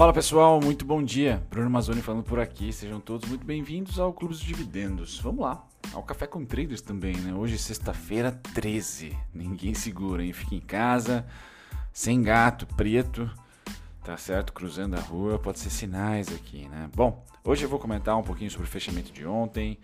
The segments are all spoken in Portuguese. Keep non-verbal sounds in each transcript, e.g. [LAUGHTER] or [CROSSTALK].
Fala pessoal, muito bom dia. Bruno Mazzoni falando por aqui. Sejam todos muito bem-vindos ao Clube dos Dividendos. Vamos lá, ao Café com Traders também, né? Hoje, sexta-feira, 13. Ninguém segura, hein? Fica em casa, sem gato, preto, tá certo? Cruzando a rua, pode ser sinais aqui, né? Bom, hoje eu vou comentar um pouquinho sobre o fechamento de ontem,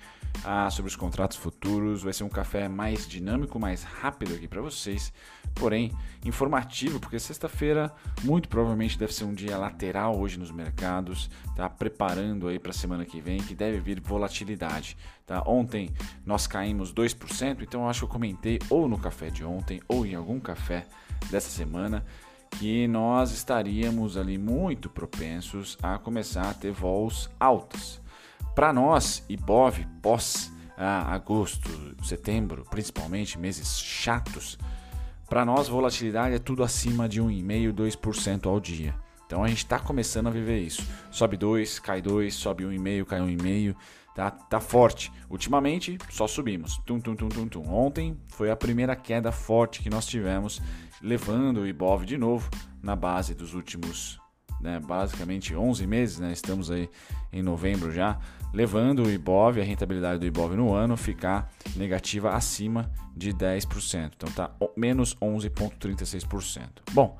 ah, sobre os contratos futuros. Vai ser um café mais dinâmico, mais rápido aqui para vocês, porém informativo, porque sexta-feira muito provavelmente deve ser um dia lateral hoje nos mercados, tá? Preparando aí para a semana que vem, que deve vir volatilidade, tá? Ontem nós caímos 2%, então eu acho que eu comentei ou no café de ontem ou em algum café dessa semana que nós estaríamos ali muito propensos a começar a ter voos altas. Para nós, IBOV, pós ah, agosto, setembro, principalmente meses chatos, para nós volatilidade é tudo acima de 1,5%, 2% ao dia. Então a gente está começando a viver isso. Sobe 2, cai 2, sobe 1,5, cai 1,5. Tá, tá forte. Ultimamente só subimos. Tum, tum, tum, tum, tum. Ontem foi a primeira queda forte que nós tivemos, levando o Ibov de novo na base dos últimos né, basicamente 11 meses, né, estamos aí em novembro já, levando o IBOV, a rentabilidade do IBOV no ano, ficar negativa acima de 10%. Então está menos 11,36%. Bom,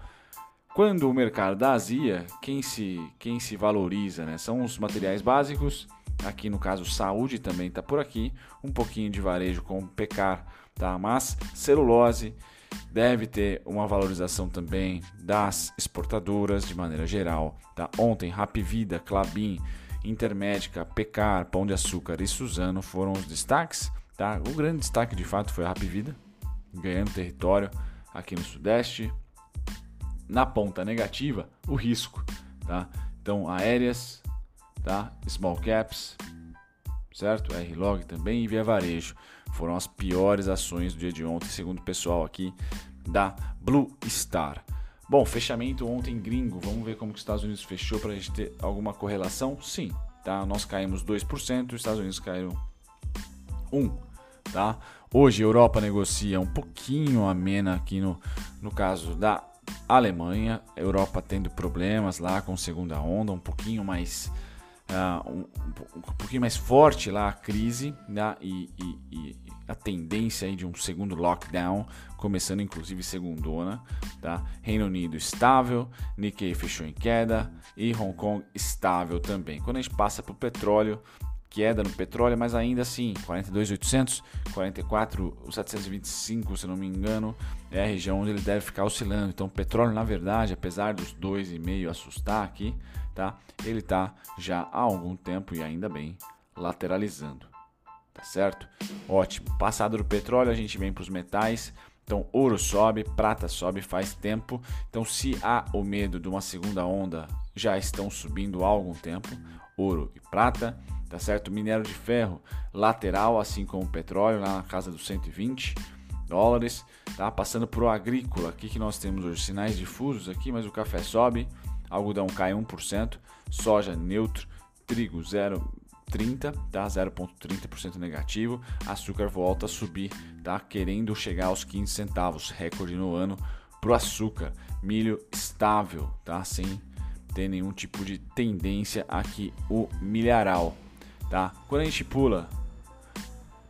quando o mercado da Azia, quem se, quem se valoriza né, são os materiais básicos, aqui no caso saúde também está por aqui, um pouquinho de varejo com pecar, tá? mas celulose deve ter uma valorização também das exportadoras de maneira geral. Tá? Ontem, Rapvida, Clabin, Intermédica, Pecar, Pão de Açúcar e Suzano foram os destaques. Tá? O grande destaque de fato foi a Rapvida, ganhando território aqui no Sudeste. Na ponta negativa, o risco. Tá? Então, aéreas, tá? small caps, certo? R-Log também e Via Varejo foram as piores ações do dia de ontem, segundo o pessoal aqui da Blue Star. Bom, fechamento ontem gringo, vamos ver como que os Estados Unidos fechou para a gente ter alguma correlação? Sim, tá? Nós caímos 2%, os Estados Unidos caíram 1%, tá? Hoje a Europa negocia um pouquinho amena aqui no, no caso da Alemanha, a Europa tendo problemas lá com segunda onda, um pouquinho mais uh, um, um, pouquinho mais forte lá a crise né? e, e, e, a tendência aí de um segundo lockdown, começando inclusive segundona. Tá? Reino Unido estável, Nikkei fechou em queda e Hong Kong estável também. Quando a gente passa para o petróleo, queda no petróleo, mas ainda assim, 42.800, 44.725, se não me engano, é a região onde ele deve ficar oscilando. Então, o petróleo, na verdade, apesar dos 2,5 assustar aqui, tá? Ele tá já há algum tempo e ainda bem lateralizando. Tá certo? Ótimo. Passado do petróleo, a gente vem para os metais. Então, ouro sobe, prata sobe faz tempo. Então, se há o medo de uma segunda onda, já estão subindo há algum tempo. Ouro e prata tá certo? Minério de ferro lateral, assim como o petróleo, lá na casa dos 120 dólares, tá? Passando para o agrícola, aqui que nós temos hoje sinais difusos aqui, mas o café sobe, algodão cai 1%, soja neutro, trigo 0,30, tá? 0,30% negativo, açúcar volta a subir, tá? Querendo chegar aos 15 centavos, recorde no ano para o açúcar, milho estável, tá? Sem ter nenhum tipo de tendência aqui o milharal, tá? Quando a gente pula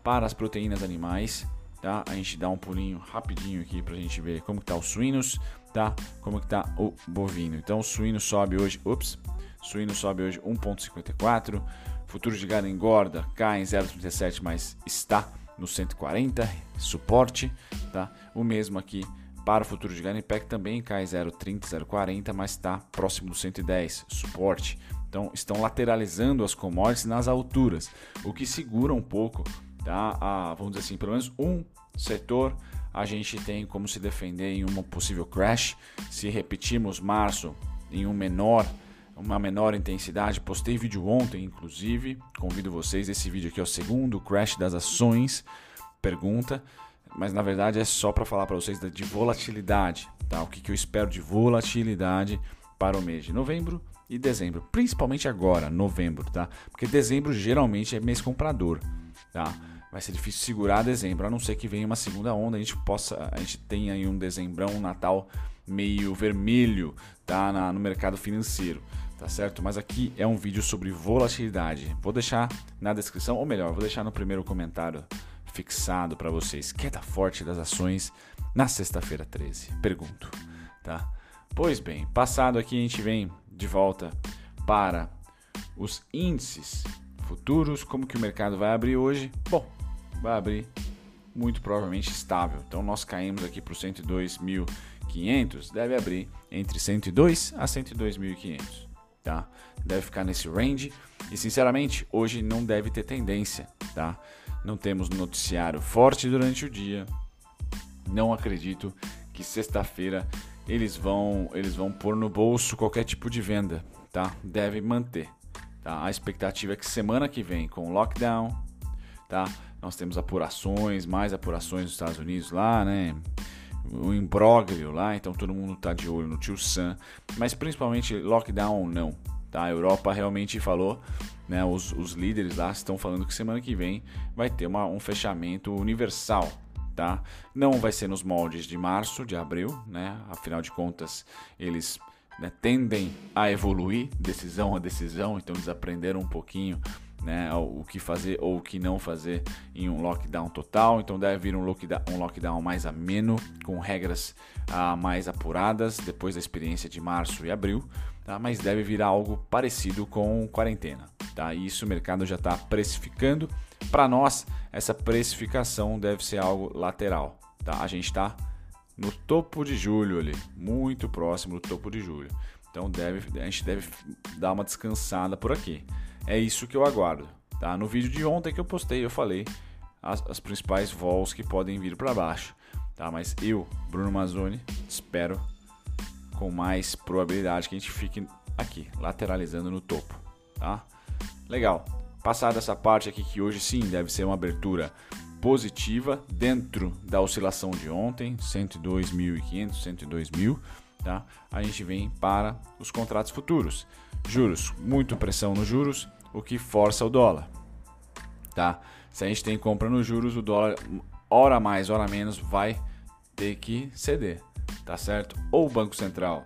para as proteínas animais, tá? A gente dá um pulinho rapidinho aqui para a gente ver como que tá os suínos, tá? Como que tá o bovino. Então o suíno sobe hoje, ups, suíno sobe hoje 1.54, futuro de gado engorda, cai em 0.37, mas está no 140, suporte, tá? O mesmo aqui para o futuro de gado em também cai 0.30, 0.40, mas está próximo do 110, suporte. Então estão lateralizando as commodities nas alturas, o que segura um pouco, tá? A, vamos dizer assim, pelo menos um setor a gente tem como se defender em uma possível crash. Se repetirmos março em um menor, uma menor intensidade, postei vídeo ontem, inclusive, convido vocês. Esse vídeo aqui é o segundo crash das ações. Pergunta, mas na verdade é só para falar para vocês de volatilidade, tá? O que, que eu espero de volatilidade para o mês de novembro e dezembro, principalmente agora, novembro, tá? Porque dezembro geralmente é mês comprador, tá? Vai ser difícil segurar dezembro, a não ser que venha uma segunda onda, a gente possa, a gente tenha aí um dezembrão, um Natal meio vermelho, tá? Na, no mercado financeiro. tá certo? Mas aqui é um vídeo sobre volatilidade. Vou deixar na descrição, ou melhor, vou deixar no primeiro comentário fixado para vocês. Queda forte das ações na sexta-feira 13? Pergunto, tá? Pois bem, passado aqui a gente vem de volta para os índices futuros, como que o mercado vai abrir hoje? Bom, vai abrir muito provavelmente estável. Então nós caímos aqui para os 102.500, deve abrir entre 102 a 102.500, tá? Deve ficar nesse range e sinceramente hoje não deve ter tendência, tá? Não temos noticiário forte durante o dia. Não acredito que sexta-feira eles vão eles vão pôr no bolso qualquer tipo de venda, tá? Deve manter. Tá? A expectativa é que semana que vem, com o lockdown, tá? Nós temos apurações, mais apurações nos Estados Unidos lá, né? O imbróglio lá, então todo mundo está de olho no tio Sam, mas principalmente lockdown não, tá? A Europa realmente falou, né? Os, os líderes lá estão falando que semana que vem vai ter uma, um fechamento universal, tá? Não vai ser nos moldes de março, de abril, né? Afinal de contas, eles né, tendem a evoluir decisão a decisão, então eles aprenderam um pouquinho né, o que fazer ou o que não fazer em um lockdown total. Então deve vir um lockdown, um lockdown mais ameno, com regras ah, mais apuradas depois da experiência de março e abril, tá? mas deve vir algo parecido com quarentena. Tá? Isso o mercado já está precificando. Para nós, essa precificação deve ser algo lateral. Tá? A gente está no topo de julho ali, muito próximo do topo de julho. Então deve, a gente deve dar uma descansada por aqui. É isso que eu aguardo. Tá? No vídeo de ontem que eu postei, eu falei as, as principais vols que podem vir para baixo. Tá? Mas eu, Bruno Mazzoni, espero com mais probabilidade que a gente fique aqui, lateralizando no topo. Tá? Legal. Passada essa parte aqui, que hoje sim deve ser uma abertura positiva dentro da oscilação de ontem, 102.500, 102.000, tá? A gente vem para os contratos futuros. Juros, muito pressão nos juros, o que força o dólar, tá? Se a gente tem compra nos juros, o dólar hora mais, hora menos vai ter que ceder, tá certo? Ou o Banco Central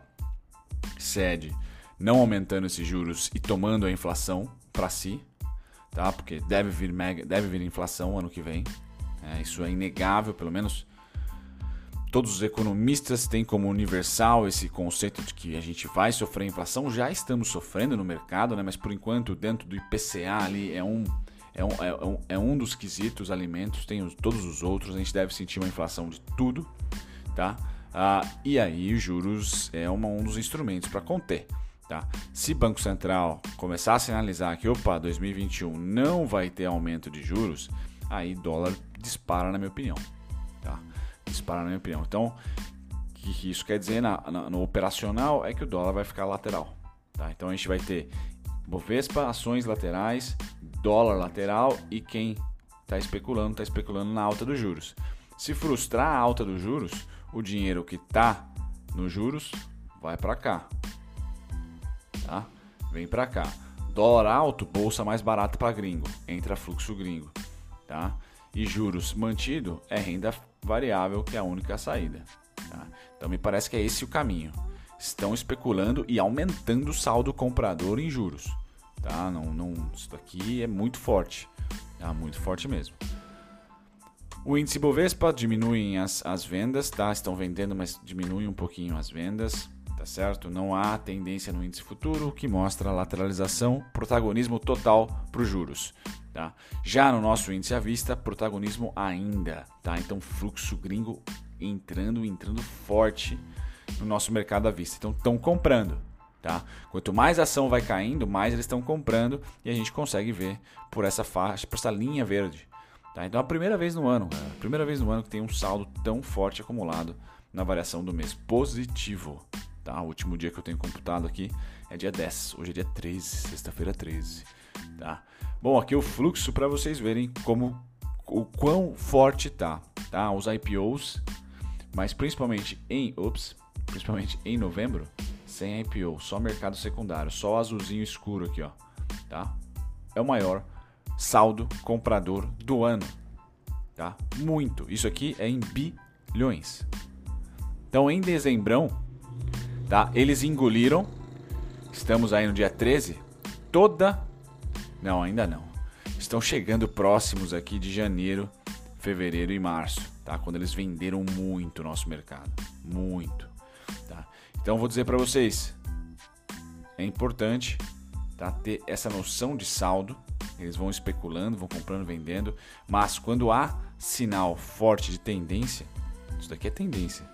cede, não aumentando esses juros e tomando a inflação para si, tá? Porque deve vir mega, deve vir inflação ano que vem, é, isso é inegável, pelo menos todos os economistas têm como universal esse conceito de que a gente vai sofrer inflação. Já estamos sofrendo no mercado, né? mas por enquanto, dentro do IPCA ali é um, é um, é um, é um dos quesitos alimentos, tem os, todos os outros, a gente deve sentir uma inflação de tudo, tá? Ah, e aí, os juros é uma, um dos instrumentos para conter. Tá? Se Banco Central começar a sinalizar que, opa, 2021 não vai ter aumento de juros, aí dólar dispara, na minha opinião. Tá? Dispara, na minha opinião. Então, o que isso quer dizer na, na, no operacional é que o dólar vai ficar lateral. Tá? Então, a gente vai ter Bovespa, ações laterais, dólar lateral e quem está especulando, está especulando na alta dos juros. Se frustrar a alta dos juros, o dinheiro que está nos juros vai para cá. Tá? Vem para cá. Dólar alto, bolsa mais barata para gringo. Entra fluxo gringo. Tá? e juros mantido, é renda variável que é a única saída. Tá? Então me parece que é esse o caminho. Estão especulando e aumentando o saldo comprador em juros. Tá? Não, não, isso daqui é muito forte. Tá? Muito forte mesmo. O índice Bovespa diminui as, as vendas, tá? Estão vendendo, mas diminui um pouquinho as vendas, tá certo? Não há tendência no índice futuro, que mostra lateralização, protagonismo total para os juros. Tá? Já no nosso índice à vista, protagonismo ainda, tá? Então fluxo gringo entrando, entrando forte no nosso mercado à vista. Então estão comprando, tá? Quanto mais ação vai caindo, mais eles estão comprando e a gente consegue ver por essa faixa, por essa linha verde, tá? Então é a primeira vez no ano, cara, a primeira vez no ano que tem um saldo tão forte acumulado na variação do mês positivo, tá? O último dia que eu tenho computado aqui é dia 10, hoje é dia 13, sexta-feira 13, tá? Bom, aqui o fluxo para vocês verem como o quão forte tá, tá? Os IPOs, mas principalmente em, ups, principalmente em novembro, sem IPO, só mercado secundário, só azulzinho escuro aqui, ó, tá? É o maior saldo comprador do ano, tá? Muito. Isso aqui é em bilhões. Então, em dezembrão, tá? Eles engoliram Estamos aí no dia 13. Toda. Não, ainda não. Estão chegando próximos aqui de janeiro, fevereiro e março, tá? Quando eles venderam muito o nosso mercado. Muito. Tá? Então vou dizer para vocês. É importante tá? ter essa noção de saldo. Eles vão especulando, vão comprando, vendendo. Mas quando há sinal forte de tendência, isso daqui é tendência.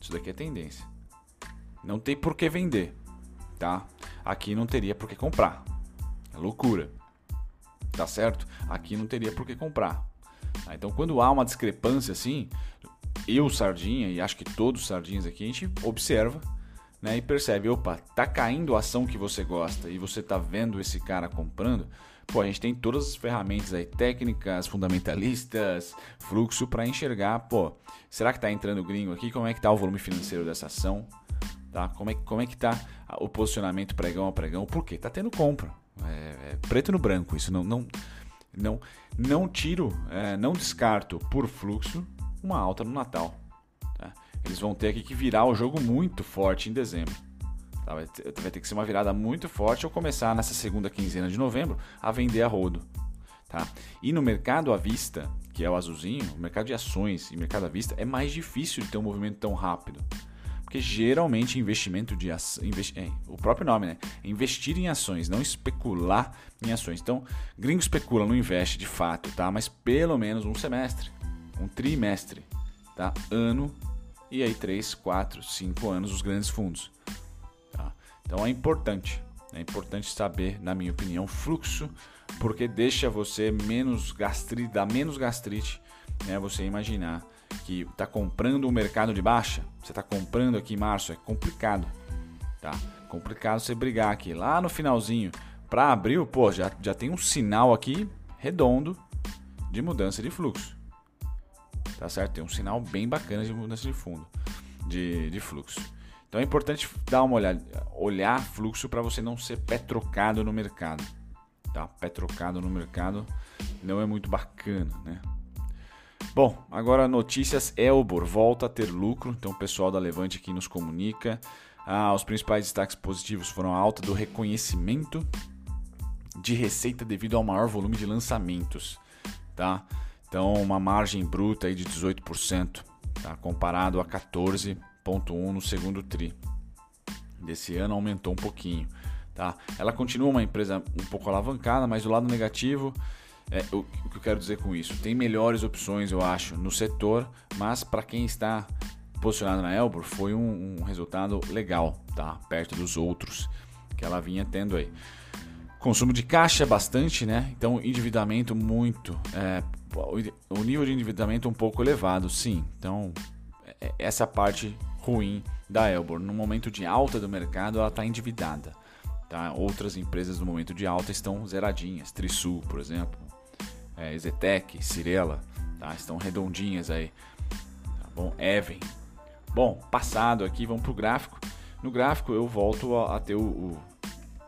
Isso daqui é tendência. Não tem por que vender, tá? Aqui não teria por que comprar. É loucura. Tá certo? Aqui não teria por que comprar. Tá? Então, quando há uma discrepância assim, eu, Sardinha, e acho que todos os sardinhas aqui, a gente observa né, e percebe, opa, tá caindo a ação que você gosta e você tá vendo esse cara comprando, pô, a gente tem todas as ferramentas aí, técnicas, fundamentalistas, fluxo para enxergar, pô, será que tá entrando gringo aqui? Como é que tá o volume financeiro dessa ação? Tá? Como, é, como é que tá o posicionamento pregão a pregão? Por quê? Tá tendo compra. É, é preto no branco, isso não não não, não tiro, é, não descarto por fluxo uma alta no Natal. Tá? Eles vão ter aqui que virar o jogo muito forte em dezembro. Tá? Vai, ter, vai, ter, que ser uma virada muito forte ou começar nessa segunda quinzena de novembro a vender a rodo. Tá? E no mercado à vista, que é o azulzinho, o mercado de ações e mercado à vista, é mais difícil de ter um movimento tão rápido. Porque geralmente investimento de ações, investi é, o próprio nome, né? Investir em ações, não especular em ações. Então, gringo especula, não investe de fato, tá? Mas pelo menos um semestre um trimestre, tá? Ano e aí 3, 4, 5 anos os grandes fundos. Tá? Então é importante, é importante saber, na minha opinião, fluxo, porque deixa você menos gastrite, dá menos gastrite, né? Você imaginar que está comprando um mercado de baixa, você está comprando aqui em março, é complicado, tá? Complicado você brigar aqui lá no finalzinho para abril, pô, já, já tem um sinal aqui redondo de mudança de fluxo tá certo? Tem um sinal bem bacana de mudança de fundo, de, de fluxo. Então é importante dar uma olhada, olhar fluxo para você não ser pé trocado no mercado, tá? Pé trocado no mercado não é muito bacana, né? Bom, agora notícias, Elbor volta a ter lucro, então o pessoal da Levante aqui nos comunica. Ah, os principais destaques positivos foram a alta do reconhecimento de receita devido ao maior volume de lançamentos, tá? Então, uma margem bruta aí de 18%, tá? comparado a 14,1% no segundo TRI. Desse ano aumentou um pouquinho. Tá? Ela continua uma empresa um pouco alavancada, mas do lado negativo, é, o, o, que eu quero dizer com isso? Tem melhores opções, eu acho, no setor, mas para quem está posicionado na Elbor, foi um, um, resultado legal, tá? perto dos outros que ela vinha tendo aí. Consumo de caixa bastante, né? Então, endividamento muito. É, o nível de endividamento um pouco elevado, sim. Então, é, é, essa parte ruim da Elbor. No momento de alta do mercado, ela está endividada. Tá? Outras empresas no momento de alta estão zeradinhas. Trisul, por exemplo. É, Zetec, Cirela. Tá? Estão redondinhas aí. Tá bom? Even. Bom, passado aqui, vamos para o gráfico. No gráfico eu volto a, a ter o, o,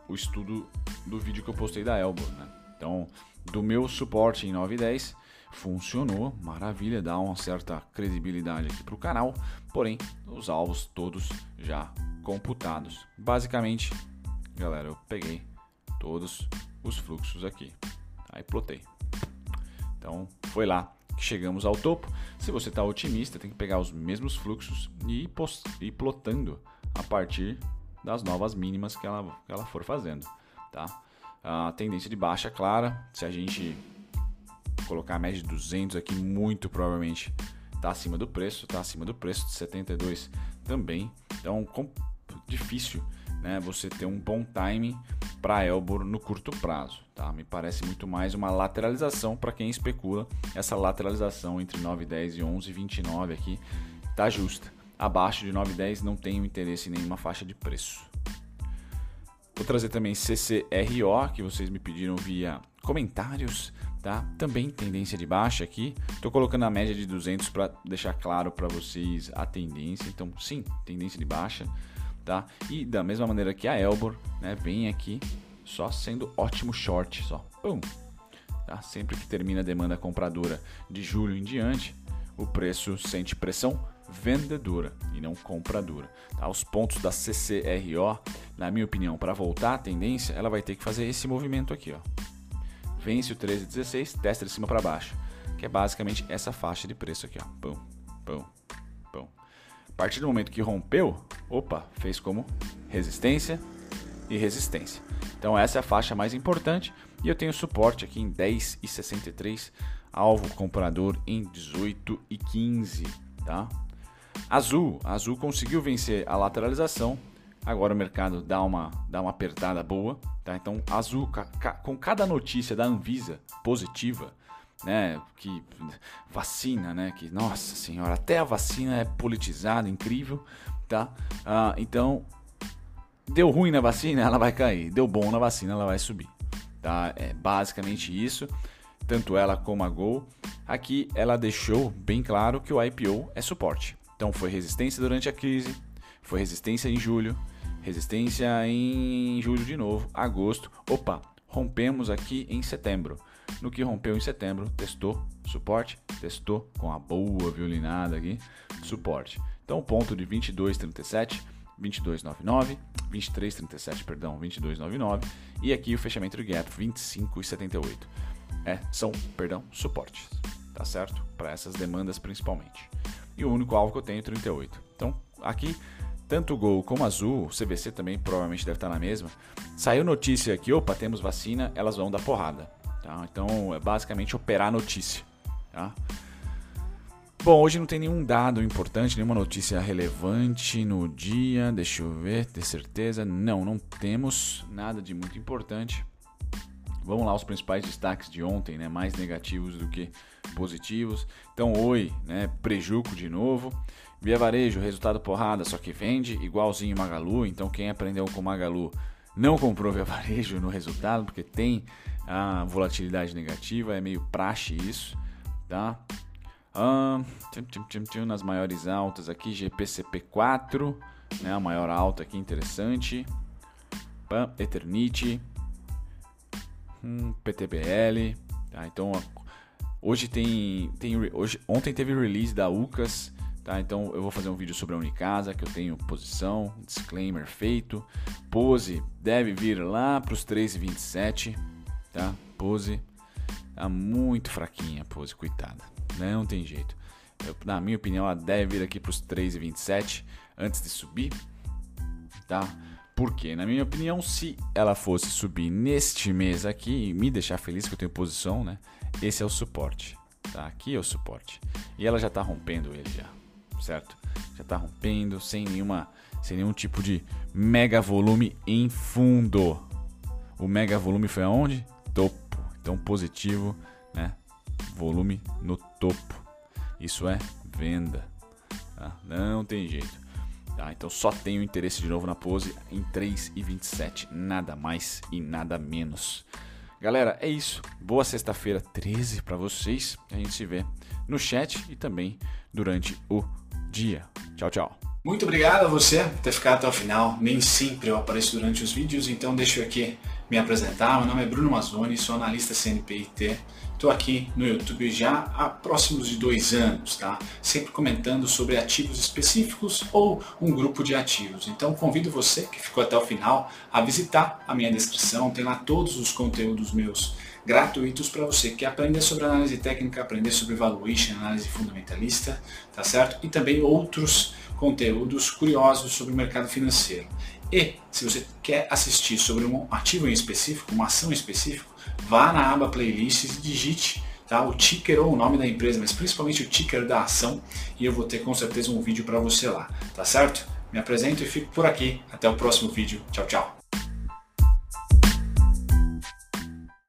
o, estudo do vídeo que eu postei da Elbor. Né? Então, do meu suporte em 9 e 10 funcionou, maravilha, dá uma certa credibilidade aqui para o canal, porém os alvos todos já computados. Basicamente, galera, eu peguei todos os fluxos aqui, aí plotei. Então foi lá que chegamos ao topo. Se você está otimista, tem que pegar os mesmos fluxos e ir plotando a partir das novas mínimas que ela, que ela for fazendo, tá? A tendência de baixa clara, se a gente colocar a média de 200 aqui, muito provavelmente está acima do preço, está acima do preço de 72 também. Então, difícil né, você ter um bom timing para Elbor no curto prazo. Tá? Me parece muito mais uma lateralização para quem especula. Essa lateralização entre 9,10 e 11,29 aqui está justa. Abaixo de 9,10 não tenho interesse em nenhuma faixa de preço. Vou trazer também CCRO, que vocês me pediram via comentários tá? Também tendência de baixa aqui. Estou colocando a média de 200 para deixar claro para vocês a tendência. Então, sim, tendência de baixa, tá? E da mesma maneira que a Elbor, né, vem aqui só sendo ótimo short, só. Pum. Tá? Sempre que termina a demanda compradora de julho em diante, o preço sente pressão vendedora e não compradora. Tá? Os pontos da CCRO na minha opinião, para voltar à tendência, ela vai ter que fazer esse movimento aqui, ó. Vence o 13,16, testa de cima para baixo, que é basicamente essa faixa de preço aqui, ó. Pum, pum, pum. A partir do momento que rompeu, opa, fez como resistência e resistência. Então essa é a faixa mais importante e eu tenho suporte aqui em 10,63, alvo comprador em 18,15, tá? Azul, Azul conseguiu vencer a lateralização. Agora o mercado dá uma, dá uma apertada boa. Tá? Então, Azul, com cada notícia da Anvisa positiva, né, que vacina, né, que nossa senhora, até a vacina é politizada, incrível, tá? Ah, então, deu ruim na vacina, [LAUGHS] ela vai cair. Deu bom na vacina, ela vai subir. Tá? É basicamente isso. Tanto ela como a Gol. Aqui ela deixou bem claro que o IPO é suporte. Então foi resistência durante a crise, foi resistência em julho, resistência em julho de novo, agosto. Opa, rompemos aqui em setembro. No que rompeu em setembro, testou suporte, testou com a boa violinada aqui, suporte. Então o ponto de 22,37, 22,99, 23,37, perdão, 22,99 e aqui o fechamento do gap 25,78. É, são, perdão, suportes, tá certo? Para essas demandas principalmente e o único alvo que eu tenho é 38. Então, aqui, tanto o Gol como Azul, o CVC também provavelmente deve estar na mesma. Saiu notícia aqui, opa, temos vacina, elas vão dar porrada. Tá? Então, é basicamente operar notícia. Tá? Bom, hoje não tem nenhum dado importante, nenhuma notícia relevante no dia. Deixa eu ver, ter certeza. Não, não temos nada de muito importante. Vamos lá, os principais destaques de ontem, né? Mais negativos do que positivos. Então, oi, né? Prejuco de novo. Via Varejo, resultado porrada, só que vende, igualzinho Magalu. Então, quem aprendeu com Magalu não comprou Via Varejo no resultado, porque tem a volatilidade negativa, é meio praxe isso, tá? Tchum, nas maiores altas aqui, GPCP4, né? A maior alta aqui, interessante. Pam, Eternity, hum, PTBL, tá? Então, hoje tem, tem hoje, ontem teve release da UCAS, tá? Então eu vou fazer um vídeo sobre a Unicasa, que eu tenho posição, disclaimer feito. Pose deve vir lá para os 3,27, tá? Pose tá muito fraquinha, pose, coitada. Não tem jeito. Eu, na minha opinião, ela deve vir aqui para os 3,27 antes de subir, tá? Porque, na minha opinião, se ela fosse subir neste mês aqui e me deixar feliz que eu tenho posição, né? Esse é o suporte. Tá? Aqui é o suporte. E ela já está rompendo ele já, certo? Já está rompendo sem nenhuma, sem nenhum tipo de mega volume em fundo. O mega volume foi aonde? Topo. Então positivo? Volume no topo. Isso é venda. Tá? Não tem jeito. Tá? Então só tenho interesse de novo na pose em 3,27, nada mais e nada menos. Galera, é isso. Boa sexta-feira 13 para vocês. A gente se vê no chat e também durante o dia. Tchau, tchau. Muito obrigado a você por ter ficado até o final. Nem sempre eu apareço durante os vídeos, então deixa eu aqui me apresentar. Meu nome é Bruno Mazzoni, sou analista CNPIT. Estou aqui no YouTube já há próximos de dois anos, tá? Sempre comentando sobre ativos específicos ou um grupo de ativos. Então convido você que ficou até o final a visitar a minha descrição, tem lá todos os conteúdos meus gratuitos para você que aprender sobre análise técnica, aprender sobre valuation, análise fundamentalista, tá certo? E também outros conteúdos curiosos sobre o mercado financeiro. E se você quer assistir sobre um ativo em específico, uma ação em específico, vá na aba playlists e digite tá, o ticker ou o nome da empresa, mas principalmente o ticker da ação e eu vou ter com certeza um vídeo para você lá, tá certo? Me apresento e fico por aqui. Até o próximo vídeo. Tchau, tchau.